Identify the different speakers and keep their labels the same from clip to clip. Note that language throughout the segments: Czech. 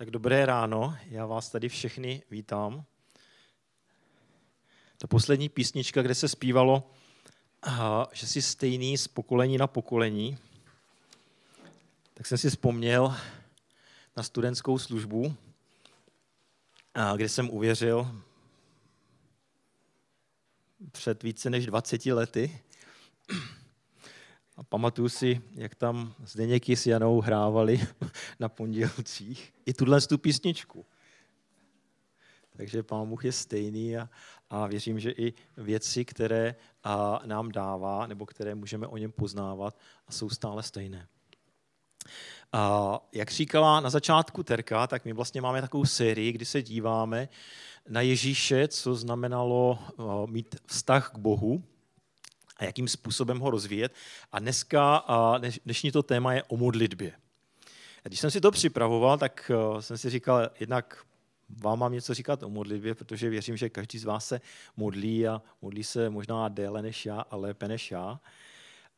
Speaker 1: Tak dobré ráno, já vás tady všechny vítám. To poslední písnička, kde se zpívalo, že jsi stejný z pokolení na pokolení, tak jsem si vzpomněl na studentskou službu, kde jsem uvěřil před více než 20 lety. A pamatuju si, jak tam Zdeněky s Janou hrávali na pondělcích i tuhle tu písničku. Takže Pán Bůh je stejný a, a věřím, že i věci, které a, nám dává, nebo které můžeme o něm poznávat, a jsou stále stejné. A, jak říkala na začátku Terka, tak my vlastně máme takovou sérii, kdy se díváme na Ježíše, co znamenalo mít vztah k Bohu, a jakým způsobem ho rozvíjet. A dneska, dnešní to téma je o modlitbě. A když jsem si to připravoval, tak eh, jsem si říkal, jednak vám mám něco říkat o modlitbě, protože věřím, že každý z vás se modlí a modlí se možná déle než já a lépe než já.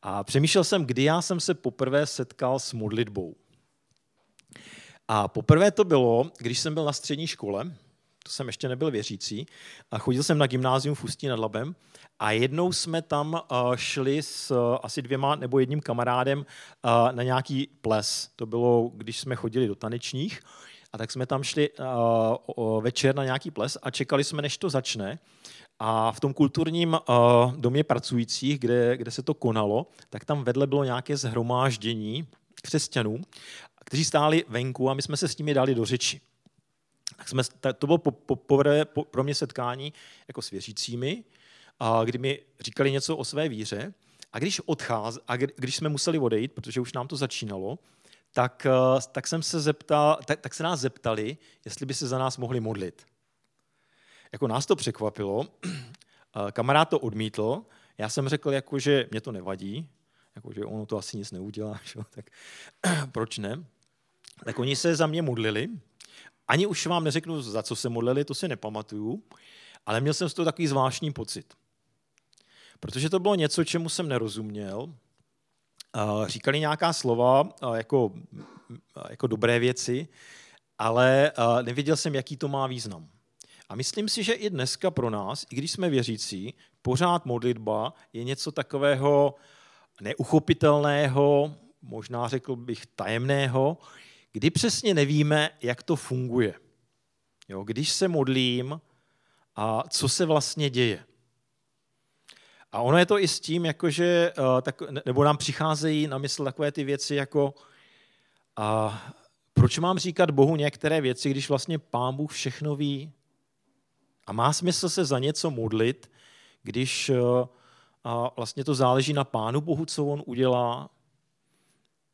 Speaker 1: A přemýšlel jsem, kdy já jsem se poprvé setkal s modlitbou. A poprvé to bylo, když jsem byl na střední škole, to jsem ještě nebyl věřící, a chodil jsem na gymnázium v Ústí nad Labem a jednou jsme tam eh, šli s eh, asi dvěma nebo jedním kamarádem eh, na nějaký ples. To bylo, když jsme chodili do tanečních. A tak jsme tam šli večer na nějaký ples a čekali jsme, než to začne. A v tom kulturním domě pracujících, kde, kde se to konalo, tak tam vedle bylo nějaké zhromáždění křesťanů, kteří stáli venku a my jsme se s nimi dali do řeči. Tak jsme, to bylo po, po, po, pro mě setkání jako s věřícími, a kdy mi říkali něco o své víře. A když odcház, a když jsme museli odejít, protože už nám to začínalo, tak, eh, tak, jsem se zeptal, tak, tak se nás zeptali, jestli by se za nás mohli modlit. Jako nás to překvapilo, eh, kamarád to odmítl, já jsem řekl, jako, že mě to nevadí, jako, že ono to asi nic neudělá, že? tak proč ne? Tak oni se za mě modlili, ani už vám neřeknu, za co se modlili, to si nepamatuju, ale měl jsem z toho takový zvláštní pocit. Protože to bylo něco, čemu jsem nerozuměl. Říkali nějaká slova jako, jako dobré věci, ale nevěděl jsem, jaký to má význam. A myslím si, že i dneska pro nás, i když jsme věřící, pořád modlitba je něco takového neuchopitelného, možná řekl bych tajemného, kdy přesně nevíme, jak to funguje. Jo, když se modlím, a co se vlastně děje. A ono je to i s tím, jakože, eh, tak, nebo nám přicházejí na mysl takové ty věci, jako a proč mám říkat Bohu některé věci, když vlastně Pán Bůh všechno ví? A má smysl se za něco modlit, když eh, a vlastně to záleží na Pánu Bohu, co on udělá.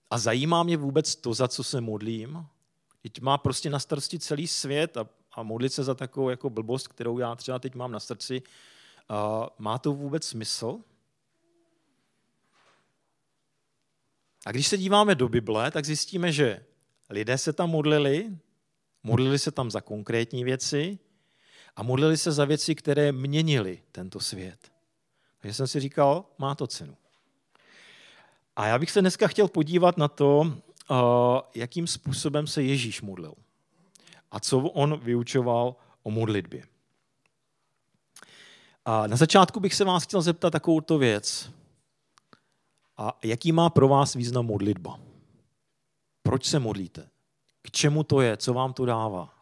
Speaker 1: A zajímá mě vůbec to, za co se modlím? Teď má prostě na starosti celý svět a, a modlit se za takovou jako blbost, kterou já třeba teď mám na srdci, má to vůbec smysl? A když se díváme do Bible, tak zjistíme, že lidé se tam modlili, modlili se tam za konkrétní věci a modlili se za věci, které měnily tento svět. Takže jsem si říkal, má to cenu. A já bych se dneska chtěl podívat na to, jakým způsobem se Ježíš modlil a co on vyučoval o modlitbě. A na začátku bych se vás chtěl zeptat takovouto věc. A jaký má pro vás význam modlitba? Proč se modlíte? K čemu to je? Co vám to dává?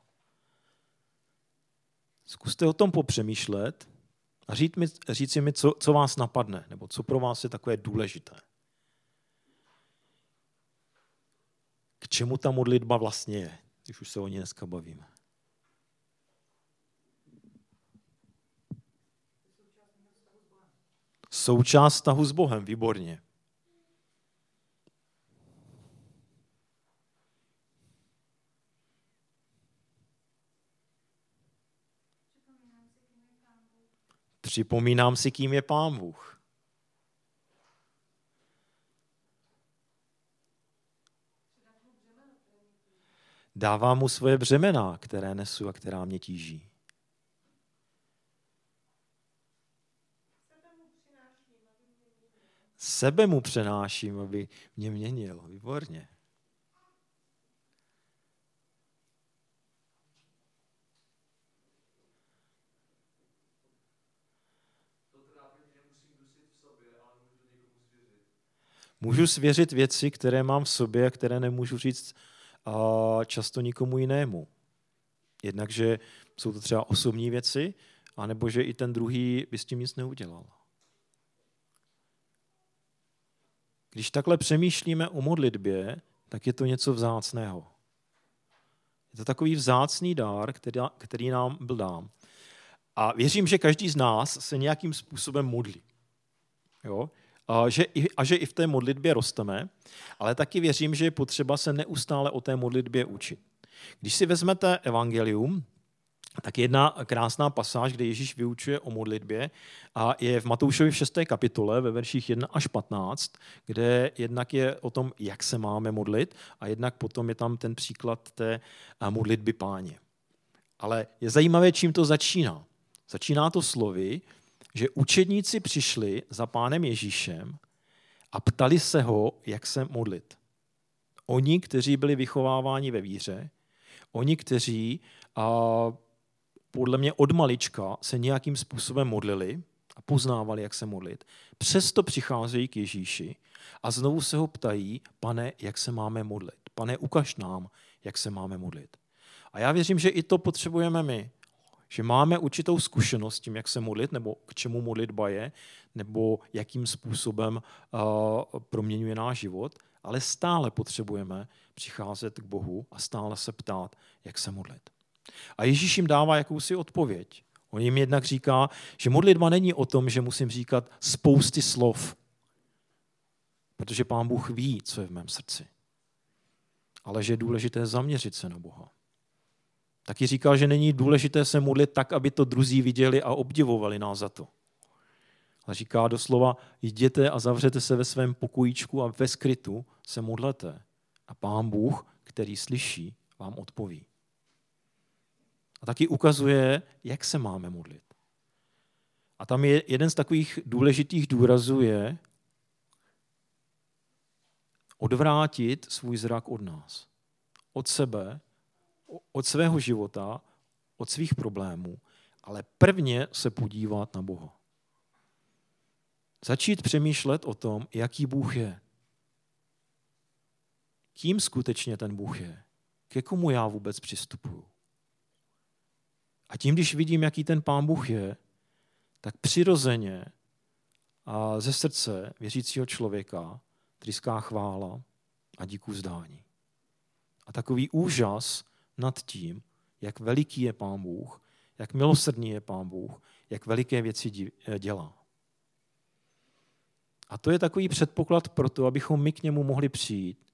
Speaker 1: Zkuste o tom popřemýšlet a říct mi, říct mi co, co vás napadne, nebo co pro vás je takové důležité. K čemu ta modlitba vlastně je, když už se o ní dneska bavíme? Součást vztahu s Bohem, výborně. Připomínám si, kým je Pán Bůh. Dávám mu svoje břemena, které nesu a která mě tíží. Sebe mu přenáším, aby mě měnil. Výborně. Můžu svěřit věci, které mám v sobě a které nemůžu říct a často nikomu jinému. Jednakže jsou to třeba osobní věci, anebo že i ten druhý by s tím nic neudělal. Když takhle přemýšlíme o modlitbě, tak je to něco vzácného. Je to takový vzácný dár, který, který nám byl dán. A věřím, že každý z nás se nějakým způsobem modlí. Jo? A že, i, a že i v té modlitbě rosteme, ale taky věřím, že je potřeba se neustále o té modlitbě učit. Když si vezmete evangelium, tak jedna krásná pasáž, kde Ježíš vyučuje o modlitbě a je v Matoušovi v 6. kapitole ve verších 1 až 15, kde jednak je o tom, jak se máme modlit a jednak potom je tam ten příklad té modlitby páně. Ale je zajímavé, čím to začíná. Začíná to slovy, že učedníci přišli za pánem Ježíšem a ptali se ho, jak se modlit. Oni, kteří byli vychováváni ve víře, oni, kteří a, podle mě od malička se nějakým způsobem modlili a poznávali, jak se modlit, přesto přicházejí k Ježíši a znovu se ho ptají, pane, jak se máme modlit. Pane, ukaž nám, jak se máme modlit. A já věřím, že i to potřebujeme my že máme určitou zkušenost s tím, jak se modlit, nebo k čemu modlitba je, nebo jakým způsobem uh, proměňuje náš život, ale stále potřebujeme přicházet k Bohu a stále se ptát, jak se modlit. A Ježíš jim dává jakousi odpověď. On jim jednak říká, že modlitba není o tom, že musím říkat spousty slov, protože Pán Bůh ví, co je v mém srdci. Ale že je důležité zaměřit se na Boha. Taky říkal, že není důležité se modlit tak, aby to druzí viděli a obdivovali nás za to. Ale říká doslova, jděte a zavřete se ve svém pokojíčku a ve skrytu se modlete. A pán Bůh, který slyší, vám odpoví. A taky ukazuje, jak se máme modlit. A tam je jeden z takových důležitých důrazů je odvrátit svůj zrak od nás, od sebe od svého života, od svých problémů, ale prvně se podívat na Boha. Začít přemýšlet o tom, jaký Bůh je. Kým skutečně ten Bůh je? Ke komu já vůbec přistupuju? A tím, když vidím, jaký ten Pán Bůh je, tak přirozeně a ze srdce věřícího člověka tryská chvála a díku zdání. A takový úžas nad tím, jak veliký je Pán Bůh, jak milosrdný je Pán Bůh, jak veliké věci eh, dělá. A to je takový předpoklad pro to, abychom my k němu mohli přijít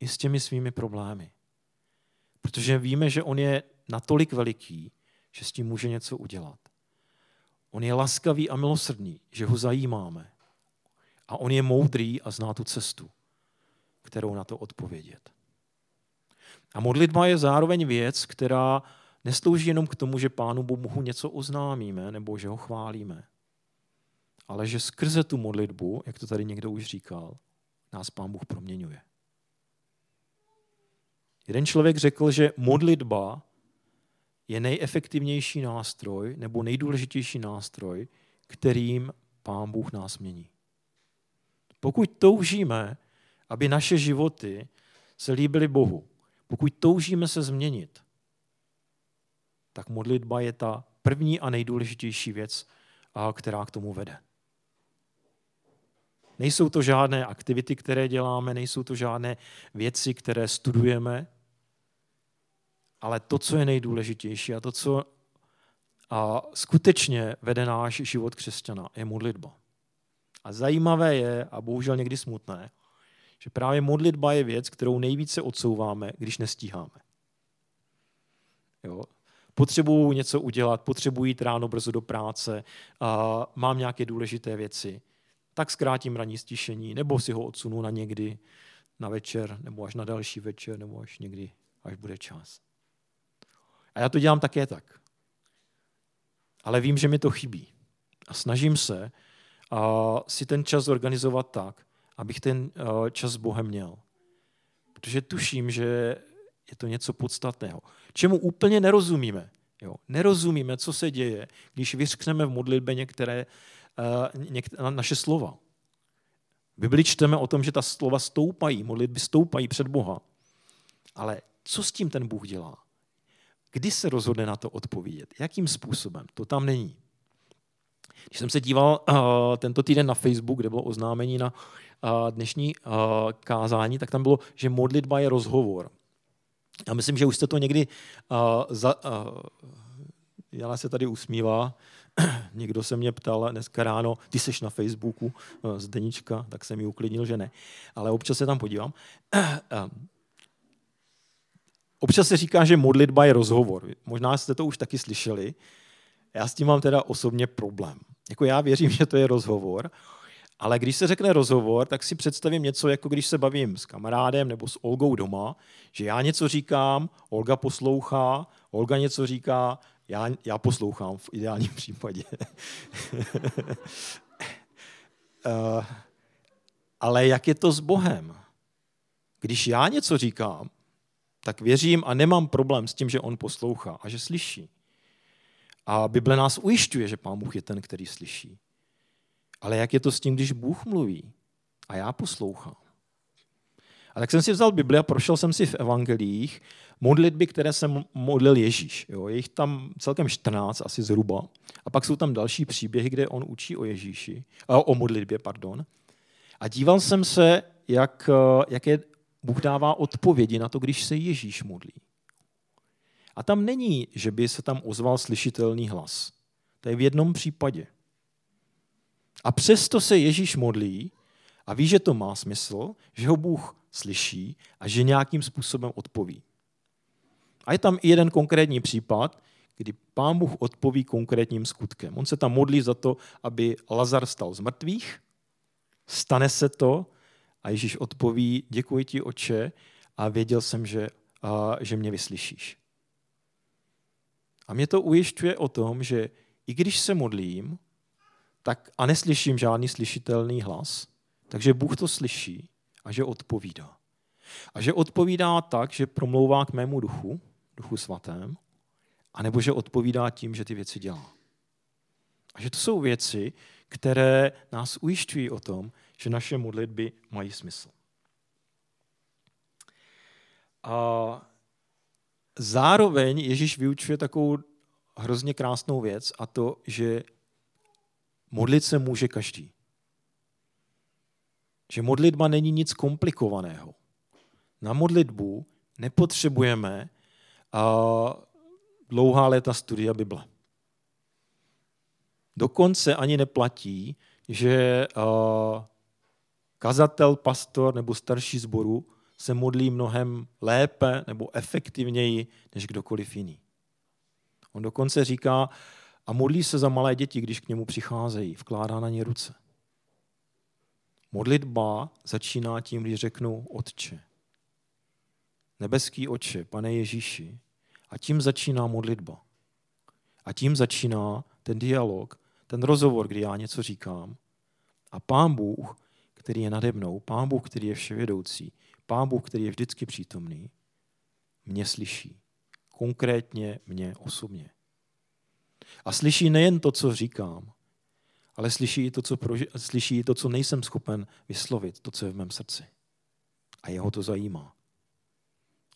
Speaker 1: i s těmi svými problémy. Protože víme, že on je natolik veliký, že s tím může něco udělat. On je laskavý a milosrdný, že ho zajímáme. A on je moudrý a zná tu cestu, kterou na to odpovědět. A modlitba je zároveň věc, která neslouží jenom k tomu, že Pánu Bohu něco oznámíme nebo že ho chválíme, ale že skrze tu modlitbu, jak to tady někdo už říkal, nás Pán Bůh proměňuje. Jeden člověk řekl, že modlitba je nejefektivnější nástroj nebo nejdůležitější nástroj, kterým Pán Bůh nás mění. Pokud toužíme, aby naše životy se líbily Bohu, pokud toužíme se změnit, tak modlitba je ta první a nejdůležitější věc, která k tomu vede. Nejsou to žádné aktivity, které děláme, nejsou to žádné věci, které studujeme, ale to, co je nejdůležitější a to, co a skutečně vede náš život křesťana, je modlitba. A zajímavé je, a bohužel někdy smutné, že právě modlitba je věc, kterou nejvíce odsouváme, když nestíháme. Jo? Potřebuju něco udělat, potřebuji jít ráno brzo do práce, a mám nějaké důležité věci, tak zkrátím ranní stišení, nebo si ho odsunu na někdy, na večer, nebo až na další večer, nebo až někdy, až bude čas. A já to dělám také tak. Ale vím, že mi to chybí. A snažím se a si ten čas organizovat tak, abych ten čas s Bohem měl. Protože tuším, že je to něco podstatného. Čemu úplně nerozumíme. Jo? Nerozumíme, co se děje, když vyřkneme v modlitbě některé, některé naše slova. V Bibli čteme o tom, že ta slova stoupají, modlitby stoupají před Boha. Ale co s tím ten Bůh dělá? Kdy se rozhodne na to odpovědět? Jakým způsobem? To tam není. Když jsem se díval uh, tento týden na Facebook, kde bylo oznámení na uh, dnešní uh, kázání, tak tam bylo, že modlitba je rozhovor. Já myslím, že už jste to někdy uh, za, uh, Jana se tady usmívá. Někdo se mě ptal dneska ráno, ty seš na Facebooku z Denička, tak jsem mi uklidnil, že ne. Ale občas se tam podívám. Občas se říká, že modlitba je rozhovor. Možná jste to už taky slyšeli. Já s tím mám teda osobně problém. Jako já věřím, že to je rozhovor, ale když se řekne rozhovor, tak si představím něco, jako když se bavím s kamarádem nebo s Olgou doma, že já něco říkám, Olga poslouchá, Olga něco říká, já, já poslouchám v ideálním případě. uh, ale jak je to s Bohem? Když já něco říkám, tak věřím a nemám problém s tím, že on poslouchá a že slyší. A Bible nás ujišťuje, že Pán Bůh je ten, který slyší. Ale jak je to s tím, když Bůh mluví a já poslouchám? A tak jsem si vzal Bibli a prošel jsem si v evangelích modlitby, které se modlil Ježíš. Jo, je jich tam celkem 14, asi zhruba. A pak jsou tam další příběhy, kde on učí o Ježíši, o modlitbě, pardon. A díval jsem se, jak, jaké Bůh dává odpovědi na to, když se Ježíš modlí. A tam není, že by se tam ozval slyšitelný hlas. To je v jednom případě. A přesto se Ježíš modlí a ví, že to má smysl, že ho Bůh slyší a že nějakým způsobem odpoví. A je tam i jeden konkrétní případ, kdy pán Bůh odpoví konkrétním skutkem. On se tam modlí za to, aby Lazar stal z mrtvých, stane se to a Ježíš odpoví, děkuji ti, oče, a věděl jsem, že, a, že mě vyslyšíš. A mě to ujišťuje o tom, že i když se modlím tak a neslyším žádný slyšitelný hlas, takže Bůh to slyší a že odpovídá. A že odpovídá tak, že promlouvá k mému duchu, duchu svatém, anebo že odpovídá tím, že ty věci dělá. A že to jsou věci, které nás ujišťují o tom, že naše modlitby mají smysl. A zároveň Ježíš vyučuje takovou hrozně krásnou věc a to, že modlit se může každý. Že modlitba není nic komplikovaného. Na modlitbu nepotřebujeme dlouhá léta studia Bible. Dokonce ani neplatí, že kazatel, pastor nebo starší zboru se modlí mnohem lépe nebo efektivněji než kdokoliv jiný. On dokonce říká, a modlí se za malé děti, když k němu přicházejí, vkládá na ně ruce. Modlitba začíná tím, když řeknu Otče. Nebeský Otče, pane Ježíši. A tím začíná modlitba. A tím začíná ten dialog, ten rozhovor, kdy já něco říkám. A Pán Bůh, který je nade mnou, Pán Bůh, který je vševědoucí, Pán Bůh, který je vždycky přítomný, mě slyší. Konkrétně mě osobně. A slyší nejen to, co říkám, ale slyší i to, co, proži- slyší i to, co nejsem schopen vyslovit, to, co je v mém srdci. A jeho to zajímá.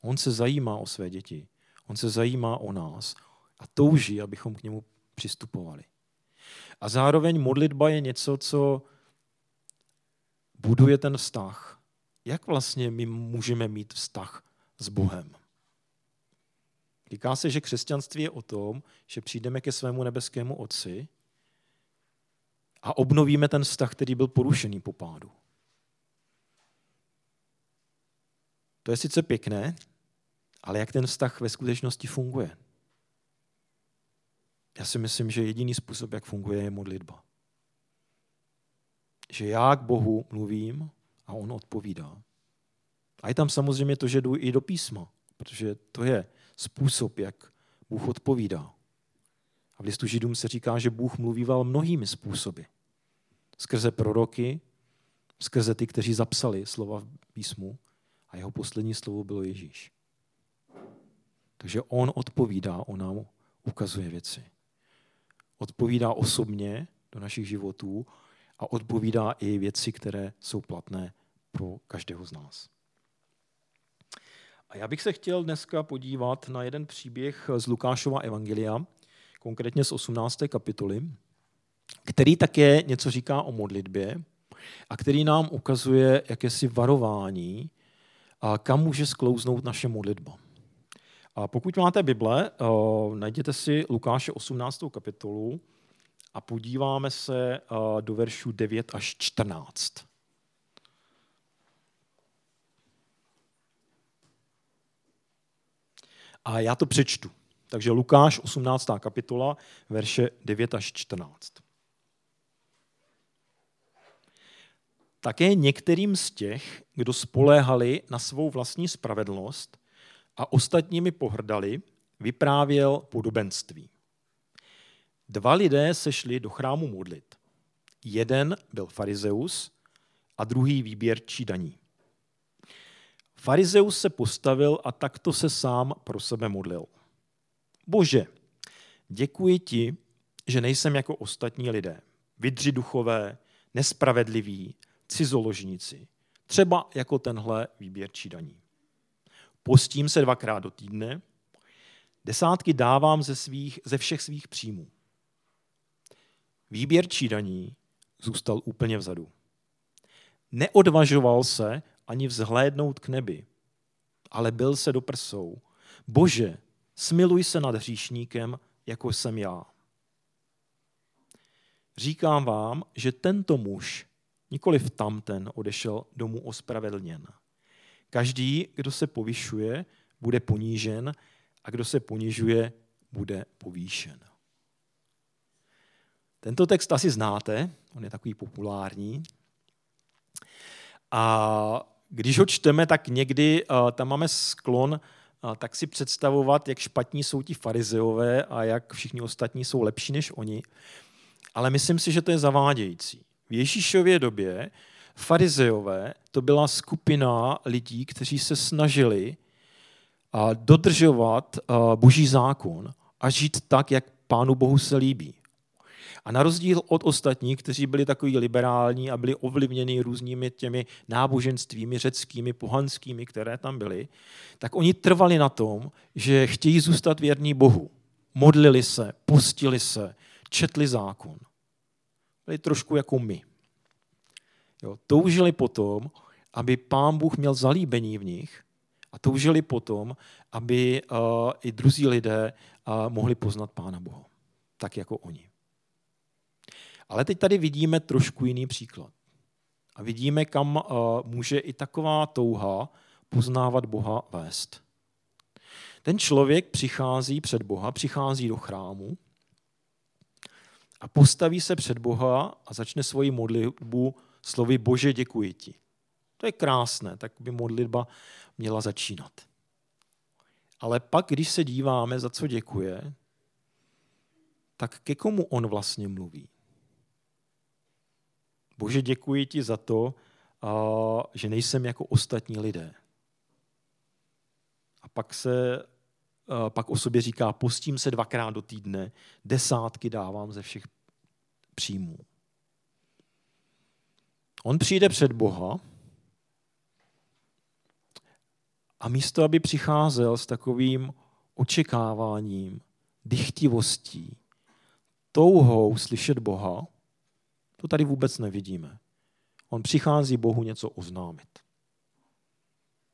Speaker 1: On se zajímá o své děti. On se zajímá o nás a touží, abychom k němu přistupovali. A zároveň modlitba je něco, co buduje ten vztah. Jak vlastně my můžeme mít vztah s Bohem? Říká se, že křesťanství je o tom, že přijdeme ke svému nebeskému Otci a obnovíme ten vztah, který byl porušený po pádu. To je sice pěkné, ale jak ten vztah ve skutečnosti funguje? Já si myslím, že jediný způsob, jak funguje, je modlitba. Že já k Bohu mluvím a on odpovídá. A je tam samozřejmě to, že jdu i do písma, protože to je způsob, jak Bůh odpovídá. A v listu Židům se říká, že Bůh mluvíval mnohými způsoby. Skrze proroky, skrze ty, kteří zapsali slova v písmu a jeho poslední slovo bylo Ježíš. Takže on odpovídá, on nám ukazuje věci. Odpovídá osobně do našich životů a odpovídá i věci, které jsou platné pro každého z nás. A já bych se chtěl dneska podívat na jeden příběh z Lukášova evangelia, konkrétně z 18. kapitoly, který také něco říká o modlitbě a který nám ukazuje jakési varování, a kam může sklouznout naše modlitba. A pokud máte Bible, eh, najděte si Lukáše 18. kapitolu a podíváme se eh, do veršů 9 až 14. A já to přečtu. Takže Lukáš, 18. kapitola, verše 9 až 14. Také některým z těch, kdo spoléhali na svou vlastní spravedlnost a ostatními pohrdali, vyprávěl podobenství. Dva lidé se šli do chrámu modlit. Jeden byl farizeus a druhý výběrčí daní. Farizeus se postavil a takto se sám pro sebe modlil. Bože, děkuji ti, že nejsem jako ostatní lidé, vydři duchové, nespravedliví, cizoložníci, třeba jako tenhle výběrčí daní. Postím se dvakrát do týdne, desátky dávám ze, svých, ze všech svých příjmů. Výběrčí daní zůstal úplně vzadu. Neodvažoval se ani vzhlédnout k nebi, ale byl se do prsou. Bože, smiluj se nad hříšníkem, jako jsem já. Říkám vám, že tento muž, nikoliv tamten, odešel domů ospravedlněn. Každý, kdo se povyšuje, bude ponížen a kdo se ponižuje, bude povýšen. Tento text asi znáte, on je takový populární. A když ho čteme, tak někdy uh, tam máme sklon uh, tak si představovat, jak špatní jsou ti farizeové a jak všichni ostatní jsou lepší než oni. Ale myslím si, že to je zavádějící. V Ježíšově době farizeové to byla skupina lidí, kteří se snažili uh, dodržovat boží zákon a žít tak, jak Pánu Bohu se líbí. A na rozdíl od ostatních, kteří byli takový liberální a byli ovlivněni různými těmi náboženstvími řeckými, pohanskými, které tam byly, tak oni trvali na tom, že chtějí zůstat věrní Bohu. Modlili se, postili se, četli zákon. Byli trošku jako my. Jo, toužili potom, aby pán Bůh měl zalíbení v nich a toužili potom, aby uh, i druzí lidé uh, mohli poznat pána Boha, tak jako oni. Ale teď tady vidíme trošku jiný příklad. A vidíme, kam uh, může i taková touha poznávat Boha vést. Ten člověk přichází před Boha, přichází do chrámu a postaví se před Boha a začne svoji modlitbu slovy Bože, děkuji ti. To je krásné, tak by modlitba měla začínat. Ale pak, když se díváme, za co děkuje, tak ke komu on vlastně mluví? Bože, děkuji ti za to, že nejsem jako ostatní lidé. A pak se pak o sobě říká, postím se dvakrát do týdne, desátky dávám ze všech příjmů. On přijde před Boha a místo, aby přicházel s takovým očekáváním, dychtivostí, touhou slyšet Boha, to tady vůbec nevidíme. On přichází Bohu něco oznámit.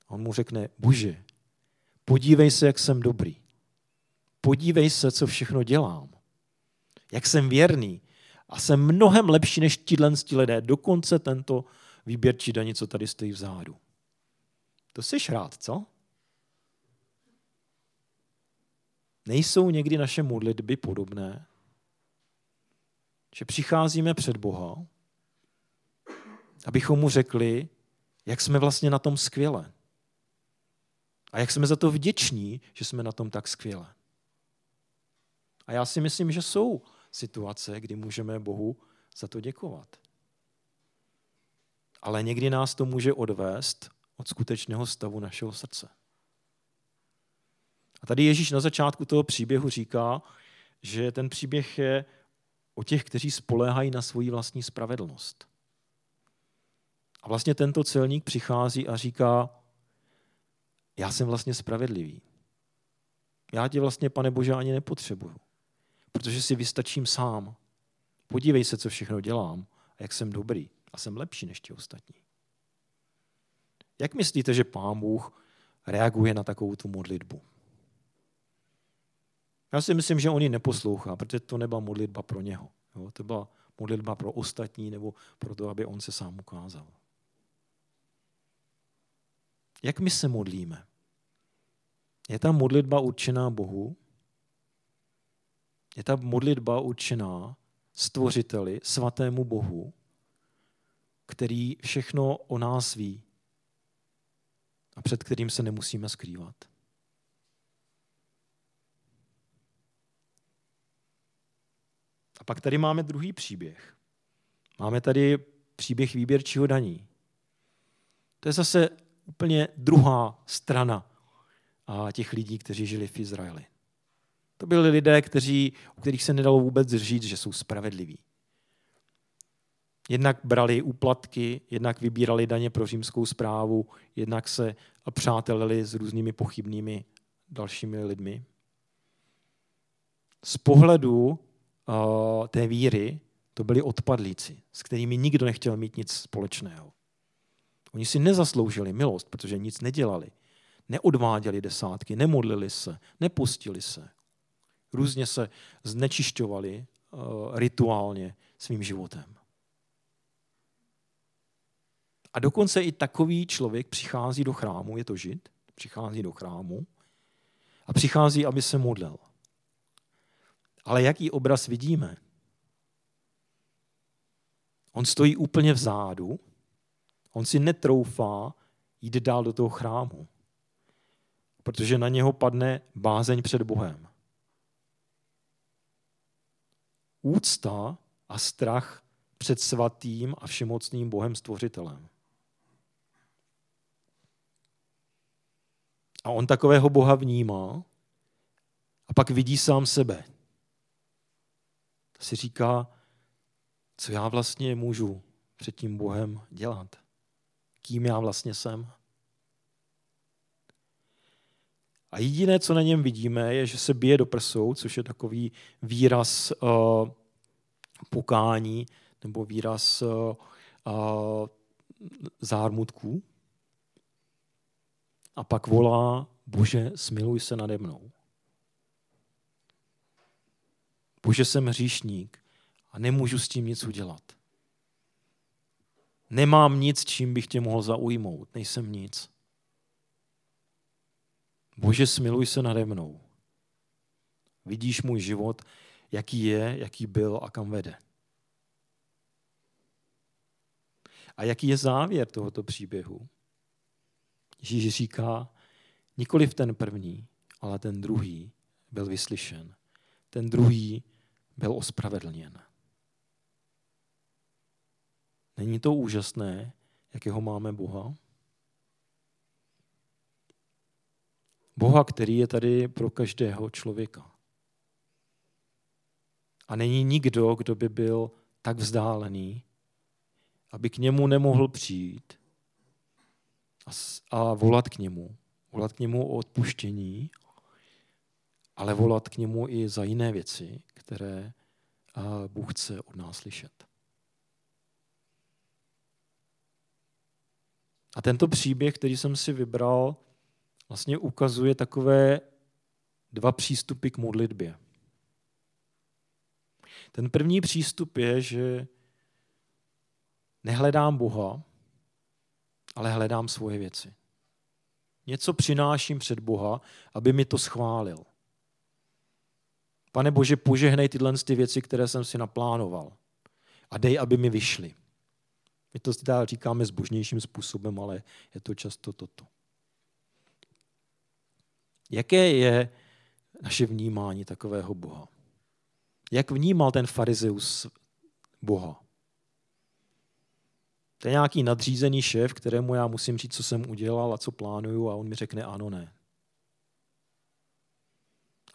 Speaker 1: On mu řekne, bože, podívej se, jak jsem dobrý. Podívej se, co všechno dělám. Jak jsem věrný. A jsem mnohem lepší než tihle lidé. Dokonce tento výběrčí daní, co tady stojí vzadu. To jsi rád, co? Nejsou někdy naše modlitby podobné? Že přicházíme před Boha, abychom mu řekli, jak jsme vlastně na tom skvěle. A jak jsme za to vděční, že jsme na tom tak skvěle. A já si myslím, že jsou situace, kdy můžeme Bohu za to děkovat. Ale někdy nás to může odvést od skutečného stavu našeho srdce. A tady Ježíš na začátku toho příběhu říká, že ten příběh je o těch, kteří spoléhají na svoji vlastní spravedlnost. A vlastně tento celník přichází a říká, já jsem vlastně spravedlivý. Já tě vlastně, pane Bože, ani nepotřebuju, protože si vystačím sám. Podívej se, co všechno dělám a jak jsem dobrý a jsem lepší než ti ostatní. Jak myslíte, že pán Bůh reaguje na takovou tu modlitbu? Já si myslím, že on ji neposlouchá, protože to nebyla modlitba pro něho. Jo? To byla modlitba pro ostatní nebo pro to, aby on se sám ukázal. Jak my se modlíme? Je ta modlitba určená Bohu? Je ta modlitba určená stvořiteli, svatému Bohu, který všechno o nás ví a před kterým se nemusíme skrývat. Pak tady máme druhý příběh. Máme tady příběh výběrčího daní. To je zase úplně druhá strana těch lidí, kteří žili v Izraeli. To byli lidé, kteří, o kterých se nedalo vůbec říct, že jsou spravedliví. Jednak brali úplatky, jednak vybírali daně pro římskou zprávu, jednak se přátelili s různými pochybnými dalšími lidmi. Z pohledu té víry to byli odpadlíci, s kterými nikdo nechtěl mít nic společného. Oni si nezasloužili milost, protože nic nedělali. Neodváděli desátky, nemodlili se, nepustili se. Různě se znečišťovali uh, rituálně svým životem. A dokonce i takový člověk přichází do chrámu, je to žid, přichází do chrámu a přichází, aby se modlil. Ale jaký obraz vidíme? On stojí úplně vzadu, on si netroufá jít dál do toho chrámu, protože na něho padne bázeň před Bohem. Úcta a strach před svatým a všemocným Bohem stvořitelem. A on takového Boha vnímá a pak vidí sám sebe. Si říká, co já vlastně můžu před tím Bohem dělat. Kým já vlastně jsem. A jediné, co na něm vidíme, je, že se bije do prsou, což je takový výraz uh, pokání nebo výraz uh, uh, zármutků a pak volá, Bože, smiluj se nade mnou. Bože, jsem hříšník a nemůžu s tím nic udělat. Nemám nic, čím bych tě mohl zaujmout. Nejsem nic. Bože, smiluj se nade mnou. Vidíš můj život, jaký je, jaký byl a kam vede. A jaký je závěr tohoto příběhu? Ježíš říká, nikoli v ten první, ale ten druhý byl vyslyšen. Ten druhý byl ospravedlněn. Není to úžasné, jakého máme Boha? Boha, který je tady pro každého člověka. A není nikdo, kdo by byl tak vzdálený, aby k němu nemohl přijít a, volat k němu. Volat k němu o odpuštění, ale volat k němu i za jiné věci, které Bůh chce od nás slyšet. A tento příběh, který jsem si vybral, vlastně ukazuje takové dva přístupy k modlitbě. Ten první přístup je, že nehledám Boha, ale hledám svoje věci. Něco přináším před Boha, aby mi to schválil. Pane Bože, požehnej tyhle ty věci, které jsem si naplánoval. A dej, aby mi vyšly. My to teda říkáme zbožnějším způsobem, ale je to často toto. Jaké je naše vnímání takového Boha? Jak vnímal ten farizeus Boha? To je nějaký nadřízený šéf, kterému já musím říct, co jsem udělal a co plánuju a on mi řekne ano, ne.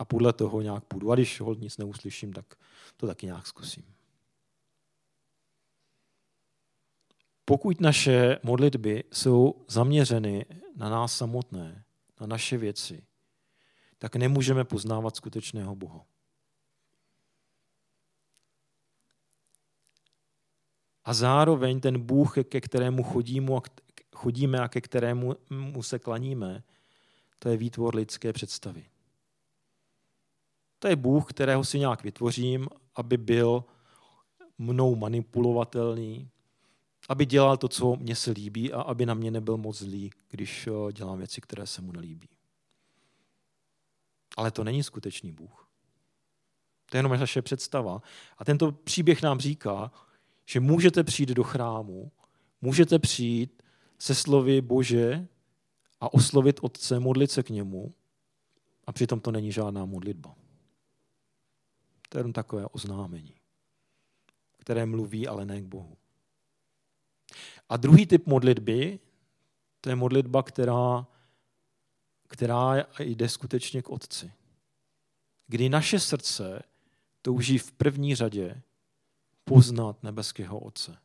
Speaker 1: A podle toho nějak půjdu. A když hold nic neuslyším, tak to taky nějak zkusím. Pokud naše modlitby jsou zaměřeny na nás samotné, na naše věci, tak nemůžeme poznávat skutečného Boha. A zároveň ten Bůh, ke kterému chodíme a ke kterému mu se klaníme, to je výtvor lidské představy. To je Bůh, kterého si nějak vytvořím, aby byl mnou manipulovatelný, aby dělal to, co mně se líbí a aby na mě nebyl moc zlý, když eh, dělám věci, které se mu nelíbí. Ale to není skutečný Bůh. To je jenom naše představa. A tento příběh nám říká, že můžete přijít do chrámu, můžete přijít se slovy Bože a oslovit Otce, modlit se k němu a přitom to není žádná modlitba. To je jenom takové oznámení, které mluví, ale ne k Bohu. A druhý typ modlitby, to je modlitba, která, která jde skutečně k Otci. Kdy naše srdce touží v první řadě poznat nebeského Otce.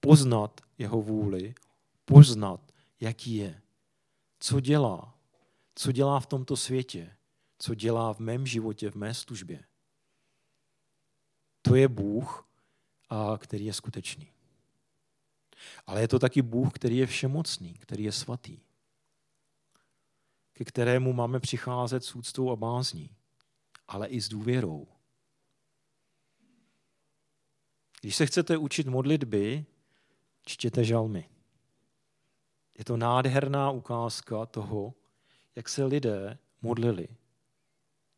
Speaker 1: Poznat jeho vůli, poznat, jaký je, co dělá, co dělá v tomto světě, co dělá v mém životě, v mé službě. To je Bůh, který je skutečný. Ale je to taky Bůh, který je všemocný, který je svatý, ke kterému máme přicházet s úctou a bázní, ale i s důvěrou. Když se chcete učit modlitby, čtěte žalmy. Je to nádherná ukázka toho, jak se lidé modlili.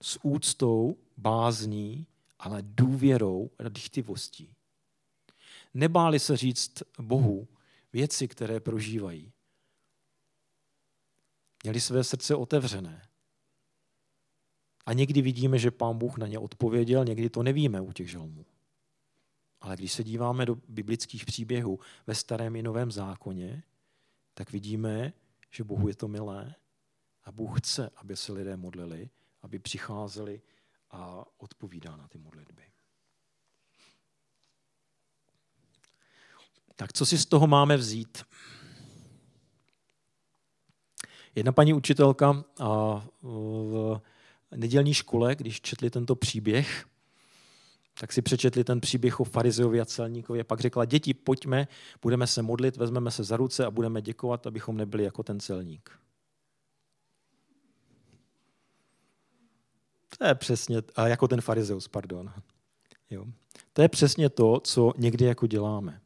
Speaker 1: S úctou, bázní, ale důvěrou a dychtivostí. Nebáli se říct Bohu věci, které prožívají. Měli své srdce otevřené. A někdy vidíme, že pán Bůh na ně odpověděl, někdy to nevíme u těch žalmů. Ale když se díváme do biblických příběhů ve starém i novém zákoně, tak vidíme, že Bohu je to milé a Bůh chce, aby se lidé modlili, aby přicházeli a odpovídá na ty modlitby. Tak co si z toho máme vzít? Jedna paní učitelka v nedělní škole, když četli tento příběh, tak si přečetli ten příběh o farizeovi a celníkovi a pak řekla, děti, pojďme, budeme se modlit, vezmeme se za ruce a budeme děkovat, abychom nebyli jako ten celník. To je přesně, a jako ten farizeus, pardon. Jo. To je přesně to, co někdy jako děláme.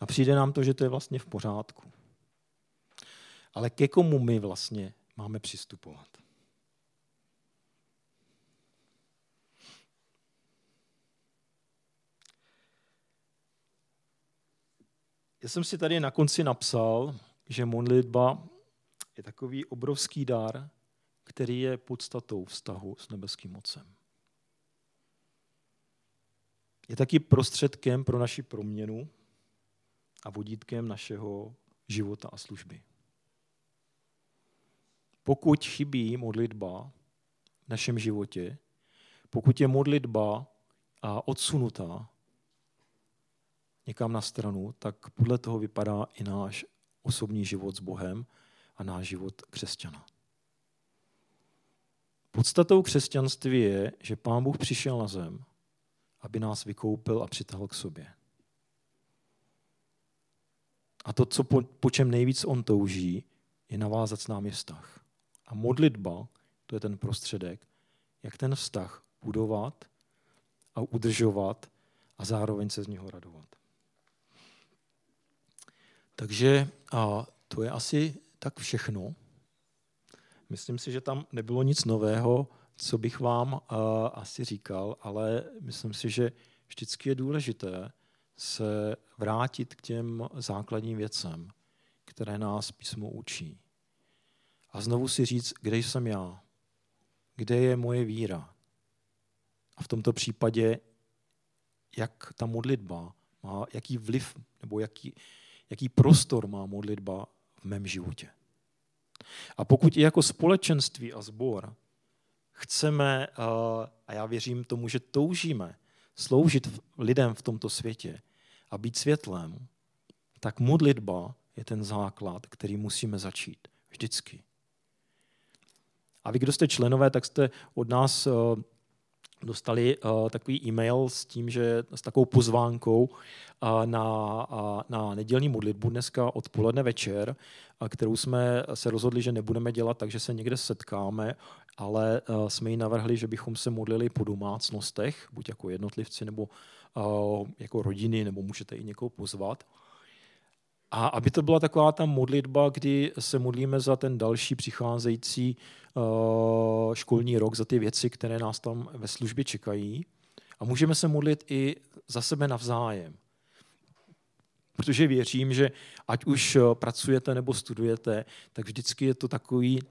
Speaker 1: A přijde nám to, že to je vlastně v pořádku. Ale ke komu my vlastně máme přistupovat? Já jsem si tady na konci napsal, že modlitba je takový obrovský dar, který je podstatou vztahu s nebeským mocem. Je taky prostředkem pro naši proměnu a vodítkem našeho života a služby. Pokud chybí modlitba v našem životě, pokud je modlitba odsunutá, někam na stranu, tak podle toho vypadá i náš osobní život s Bohem a náš život křesťana. Podstatou křesťanství je, že Pán Bůh přišel na zem, aby nás vykoupil a přitáhl k sobě. A to, co po, po čem nejvíc on touží, je navázat s námi vztah. A modlitba, to je ten prostředek, jak ten vztah budovat a udržovat a zároveň se z něho radovat. Takže a to je asi tak všechno. Myslím si, že tam nebylo nic nového, co bych vám uh, asi říkal, ale myslím si, že vždycky je důležité se vrátit k těm základním věcem, které nás písmo učí. A znovu si říct, kde jsem já, kde je moje víra. A v tomto případě, jak ta modlitba má, jaký vliv nebo jaký, jaký prostor má modlitba v mém životě. A pokud i jako společenství a sbor chceme, a já věřím tomu, že toužíme sloužit lidem v tomto světě a být světlem, tak modlitba je ten základ, který musíme začít. Vždycky. A vy, kdo jste členové, tak jste od nás dostali uh, takový e-mail s tím, že s takovou pozvánkou uh, na, uh, na nedělní modlitbu dneska odpoledne večer, uh, kterou jsme se rozhodli, že nebudeme dělat, takže se někde setkáme, ale uh, jsme ji navrhli, že bychom se modlili po domácnostech, buď jako jednotlivci nebo uh, jako rodiny, nebo můžete i někoho pozvat. A aby to byla taková ta modlitba, kdy se modlíme za ten další přicházející uh, školní rok, za ty věci, které nás tam ve službě čekají. A můžeme se modlit i za sebe navzájem. Protože věřím, že ať už eh, pracujete nebo studujete, tak vždycky je to takový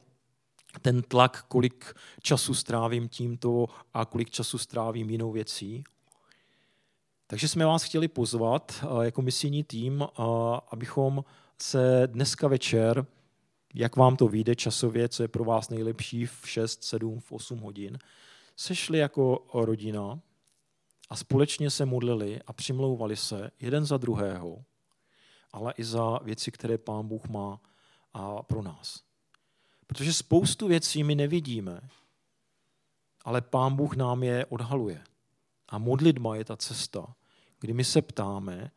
Speaker 1: ten tlak, kolik času strávím tímto a kolik času strávím jinou věcí. Takže jsme vás chtěli pozvat eh, jako misijní tým, eh, abychom se dneska večer, jak vám to vyjde časově, co je pro vás nejlepší v 6, 7, v 8 hodin, sešli jako rodina a společně se modlili a přimlouvali se jeden za druhého, ale i za věci, které Pán Bůh má a pro nás. Protože spoustu věcí my nevidíme, ale Pán Bůh nám je odhaluje. A modlitba je ta cesta, kdy my se ptáme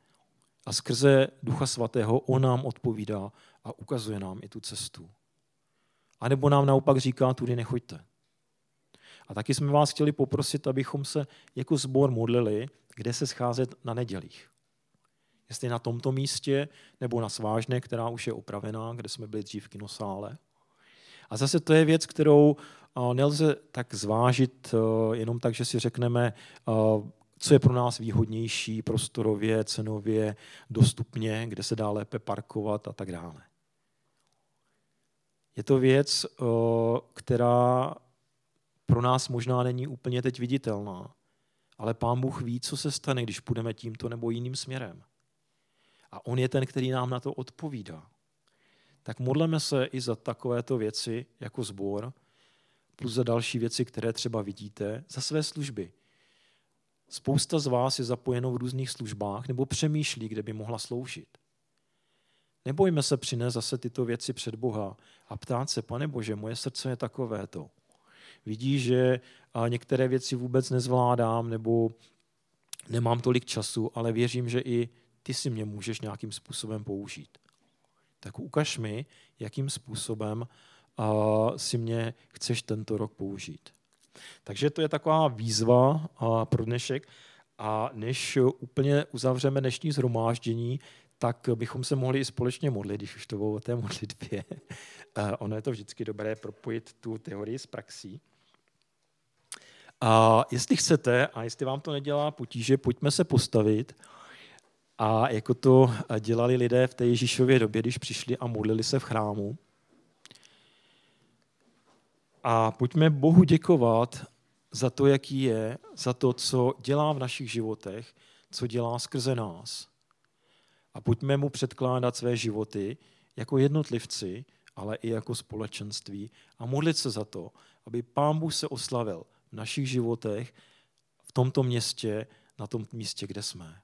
Speaker 1: a skrze Ducha Svatého on nám odpovídá a ukazuje nám i tu cestu. A nebo nám naopak říká, tudy nechoďte. A taky jsme vás chtěli poprosit, abychom se jako sbor modlili, kde se scházet na nedělích. Jestli na tomto místě, nebo na Svážné, která už je opravená, kde jsme byli dřív v kinosále. A zase to je věc, kterou nelze tak zvážit jenom tak, že si řekneme, co je pro nás výhodnější prostorově, cenově, dostupně, kde se dá lépe parkovat a tak dále. Je to věc, která pro nás možná není úplně teď viditelná, ale Pán Bůh ví, co se stane, když půjdeme tímto nebo jiným směrem. A On je ten, který nám na to odpovídá. Tak modleme se i za takovéto věci jako sbor, plus za další věci, které třeba vidíte, za své služby. Spousta z vás je zapojeno v různých službách nebo přemýšlí, kde by mohla sloužit. Nebojme se přinést zase tyto věci před Boha a ptát se, pane Bože, moje srdce je takovéto. Vidí, že některé věci vůbec nezvládám nebo nemám tolik času, ale věřím, že i ty si mě můžeš nějakým způsobem použít. Tak ukaž mi, jakým způsobem si mě chceš tento rok použít. Takže to je taková výzva pro dnešek. A než úplně uzavřeme dnešní zhromáždění, tak bychom se mohli i společně modlit, když už to bylo o té modlitbě. ono je to vždycky dobré propojit tu teorii s praxí. A jestli chcete a jestli vám to nedělá potíže, pojďme se postavit a jako to dělali lidé v té Ježíšově době, když přišli a modlili se v chrámu. A pojďme Bohu děkovat za to, jaký je, za to, co dělá v našich životech, co dělá skrze nás. A pojďme mu předkládat své životy jako jednotlivci, ale i jako společenství a modlit se za to, aby Pán Bůh se oslavil v našich životech, v tomto městě, na tom místě, kde jsme.